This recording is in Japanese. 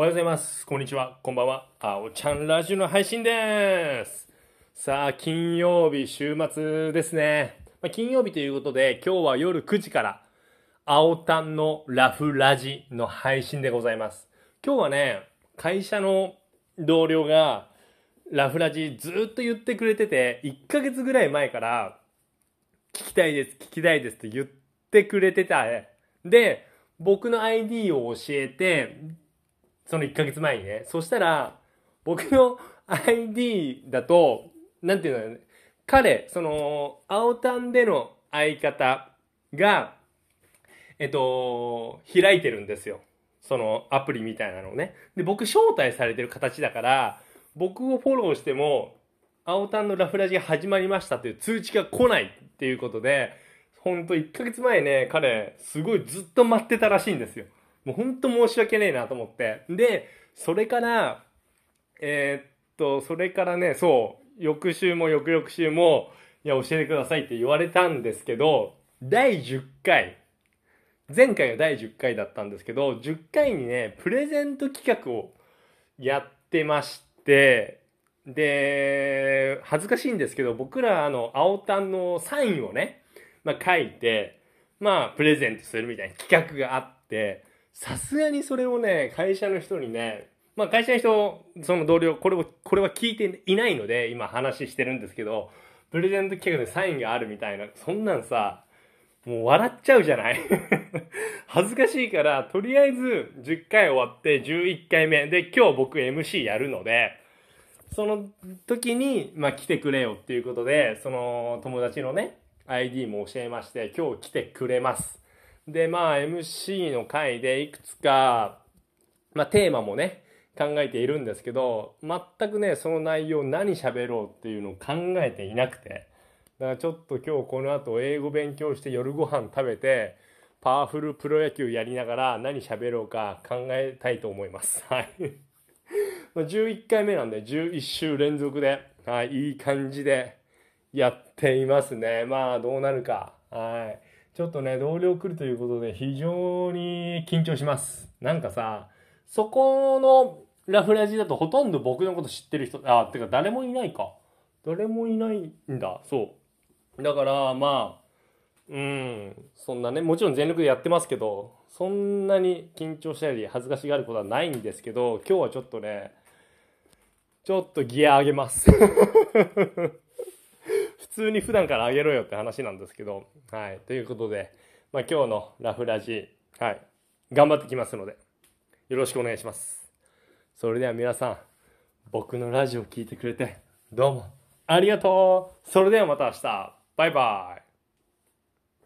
おはようございます。こんにちは。こんばんは。あおちゃんラジオの配信です。さあ、金曜日、週末ですね。まあ、金曜日ということで、今日は夜9時から、青タンのラフラジの配信でございます。今日はね、会社の同僚が、ラフラジずっと言ってくれてて、1ヶ月ぐらい前から、聞きたいです、聞きたいですって言ってくれてた。で、僕の ID を教えて、その1ヶ月前にね。そしたら、僕の ID だと、なんていうのね、彼、その、青タンでの相方が、えっと、開いてるんですよ。そのアプリみたいなのをね。で、僕招待されてる形だから、僕をフォローしても、青タンのラフラジが始まりましたという通知が来ないっていうことで、ほんと1ヶ月前ね、彼、すごいずっと待ってたらしいんですよ。もうほんと申し訳ねえなと思って。で、それから、えーっと、それからね、そう、翌週も翌々週も、いや、教えてくださいって言われたんですけど、第10回、前回が第10回だったんですけど、10回にね、プレゼント企画をやってまして、で、恥ずかしいんですけど、僕ら、あの、青タンのサインをね、まあ、書いて、まあ、プレゼントするみたいな企画があって、さすがにそれをね、会社の人にね、まあ、会社の人、その同僚、これを、これは聞いていないので、今話してるんですけど、プレゼント企画でサインがあるみたいな、そんなんさ、もう笑っちゃうじゃない？恥ずかしいから、とりあえず10回終わって11回目で、今日僕 MC やるので、その時に、まあ、来てくれよっていうことで、その友達のね、ID も教えまして、今日来てくれます。で、まあ、MC の回でいくつか、まあ、テーマもね、考えているんですけど、全くね、その内容何喋ろうっていうのを考えていなくて、だからちょっと今日この後英語勉強して夜ご飯食べて、パワフルプロ野球やりながら何喋ろうか考えたいと思います。はい。ま11回目なんで11週連続で、はい、いい感じでやっていますね。まあどうなるか。はい。ちょっとね、同僚来るということで非常に緊張します。なんかさ、そこのラフラジだとほとんど僕のこと知ってる人、あ、てか誰もいないか。誰もいないんだ。そう。だから、まあ、うん、そんなね、もちろん全力でやってますけど、そんなに緊張したり恥ずかしがることはないんですけど、今日はちょっとね、ちょっとギア上げます。普通に普段からあげろよって話なんですけど、はい。ということで、まあ今日のラフラジ、はい。頑張ってきますので、よろしくお願いします。それでは皆さん、僕のラジオ聴いてくれて、どうもありがとうそれではまた明日バイバイ